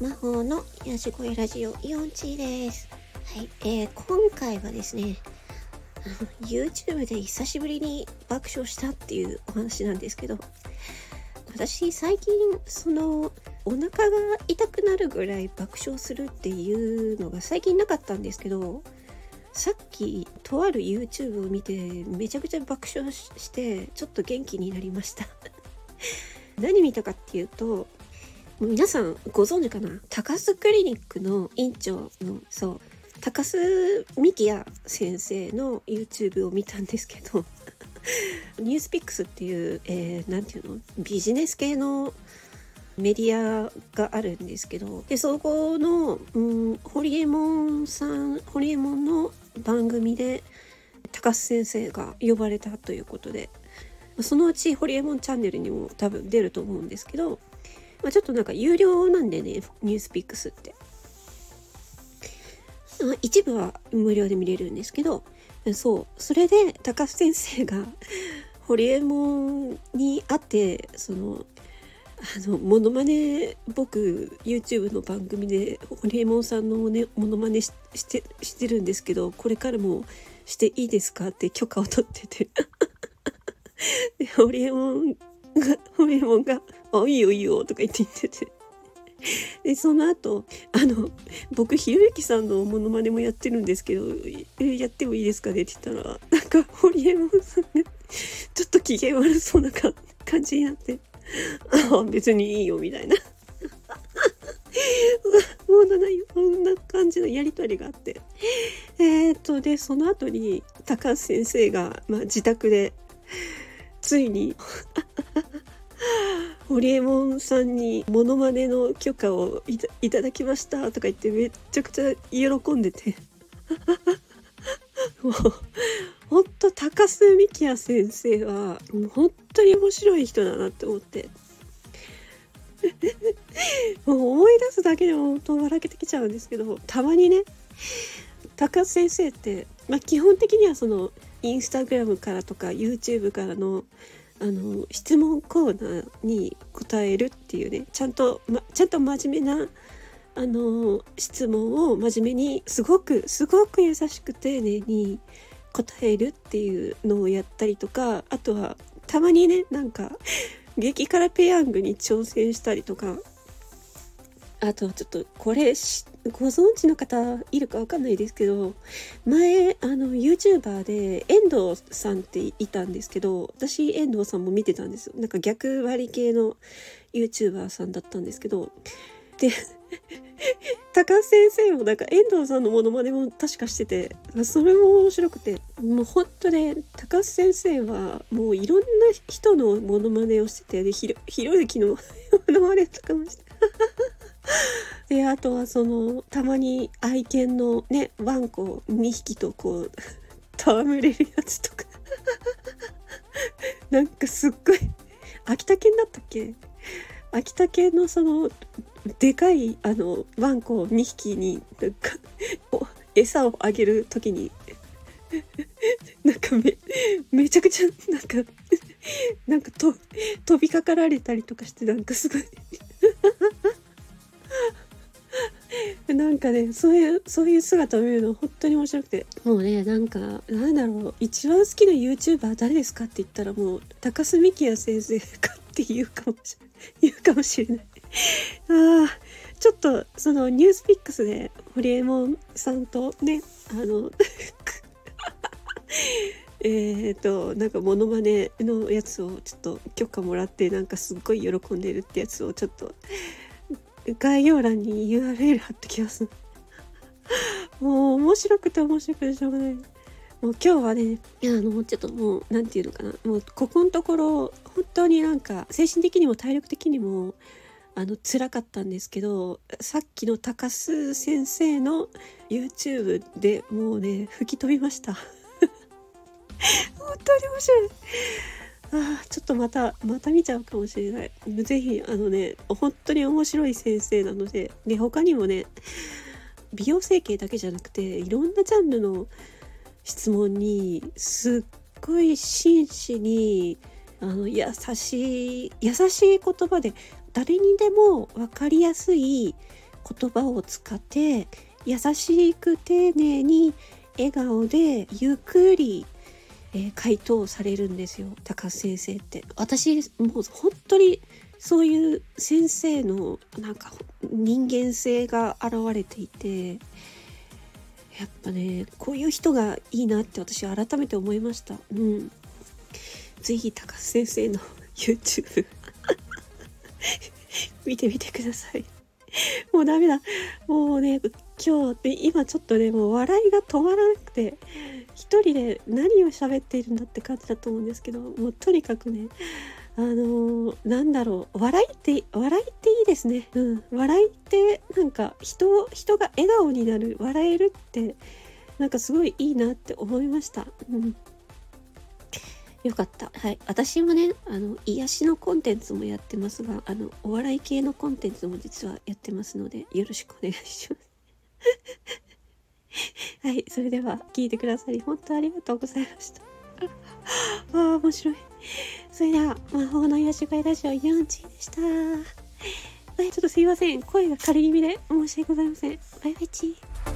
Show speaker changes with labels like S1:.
S1: 魔法の癒し声ラジオイオンチーです。はい、えー、今回はですね、YouTube で久しぶりに爆笑したっていうお話なんですけど、私最近そのお腹が痛くなるぐらい爆笑するっていうのが最近なかったんですけど、さっきとある YouTube を見てめちゃくちゃ爆笑ししてちょっと元気になりました。何見たかっていうと皆さんご存知かな？高須クリニックの院長のそう高須幹也先生の YouTube を見たんですけど ニュースピックスっていう、えー、ていうの？ビジネス系のメディアがあるんですけどでそこの、うん、ホリエモンさんホリエモンの番組で高須先生が呼ばれたということでそのうちホリエモンチャンネルにも多分出ると思うんですけどまあ、ちょっとなんか有料なんでね、ニュースピックスって。一部は無料で見れるんですけど、そう、それで高須先生が ホリエモンに会って、その、あの、モノマネ、僕、YouTube の番組で、ホリエモンさんのね、モノマネして、してるんですけど、これからもしていいですかって許可を取ってて。ホリエモンが、ホリエモンが、あ、いいよいいよとか言って言ってて。で、その後、あの、僕、ひろゆきさんのモノマネもやってるんですけど、やってもいいですかね？って言ったら、なんか、ホリエモンさんが、ちょっと機嫌悪そうな感じになって、あ別にいいよ、みたいな。もうだないよ。そんな感じのやりとりがあって。えー、っと、で、その後に、高橋先生が、まあ、自宅で、ついに ホリエモンさんにモノマネの許可をいたいただきましたとか言ってめちゃくちゃ喜んでて。もうほんと高須幹也先生はもう本当に面白い人だなって思って。もう思い出すだけでも本当笑けてきちゃうんですけどたまにね高須先生って、まあ、基本的にはそのインスタグラムからとか YouTube からのあの質問コーナーに答えるっていうねちゃんと、ま、ちゃんと真面目なあの質問を真面目にすごくすごく優しく丁寧に答えるっていうのをやったりとかあとはたまにねなんか激辛ペヤングに挑戦したりとかあとはちょっとこれご存知の方いるかわかんないですけど前あの YouTuber で遠藤さんっていたんですけど私遠藤さんも見てたんですよ。なんか逆張り系の YouTuber さんだったんですけど。で 高須先生もなんか遠藤さんのモノマネも確かしててそれも面白くてもう本当ね高須先生はもういろんな人のモノマネをしててでひろゆきの モノマネとかもして であとはそのたまに愛犬のねワンコ2匹とこう 戯れるやつとか。なんかすっごい秋田犬だったっけ？秋田犬のそのでかいあのワンコ2匹になんか餌をあげる時になんかめめちゃくちゃなんかなんかと飛びかかられたりとかしてなんかすごいなんかねそういうそういう姿を見るの本当に面白くて。もうねなんかなんだろう一番好きな YouTuber 誰ですかって言ったらもう高須幹也先生かって言うかもしれ言うかもしれない。ああちょっとそのニュースピックスでホリエモンさんとねあの えっとなんかモノマネのやつをちょっと許可もらってなんかすっごい喜んでるってやつをちょっと概要欄に URL 貼ってきます。もう面白くて面白くてしょうがない。もう今日はね、あの、ちょっともう、なんていうのかな。もう、ここのところ、本当になんか、精神的にも体力的にも、あの、辛かったんですけど、さっきの高須先生の YouTube でもうね、吹き飛びました。本当に面白い。あちょっとまたまた見ちゃうかもしれない。是非あのね本当に面白い先生なのでで他にもね美容整形だけじゃなくていろんなジャンルの質問にすっごい真摯にあの優しい優しい言葉で誰にでも分かりやすい言葉を使って優しく丁寧に笑顔でゆっくり、えー、回答されるんですよ高須先生って。私もう本当にそういう先生のなんか人間性が現れていてやっぱねこういう人がいいなって私改めて思いました。うん。是非高須先生の YouTube 見てみてください。もうダメだ。もうね今日で今ちょっとねもう笑いが止まらなくて一人で何を喋っているんだって感じだと思うんですけどもうとにかくねあのー、なんだろう笑いって笑いっていいですねうん笑いってなんか人人が笑顔になる笑えるってなんかすごいいいなって思いましたうんよかった。はい。私もね、あの、癒しのコンテンツもやってますが、あの、お笑い系のコンテンツも実はやってますので、よろしくお願いします。はい。それでは、聞いてくださり、本当ありがとうございました。ああ、面白い。それでは、魔法の癒し声ラジオ4チでした。はい、ちょっとすいません。声が軽い気味で申し訳ございません。バイバイチー。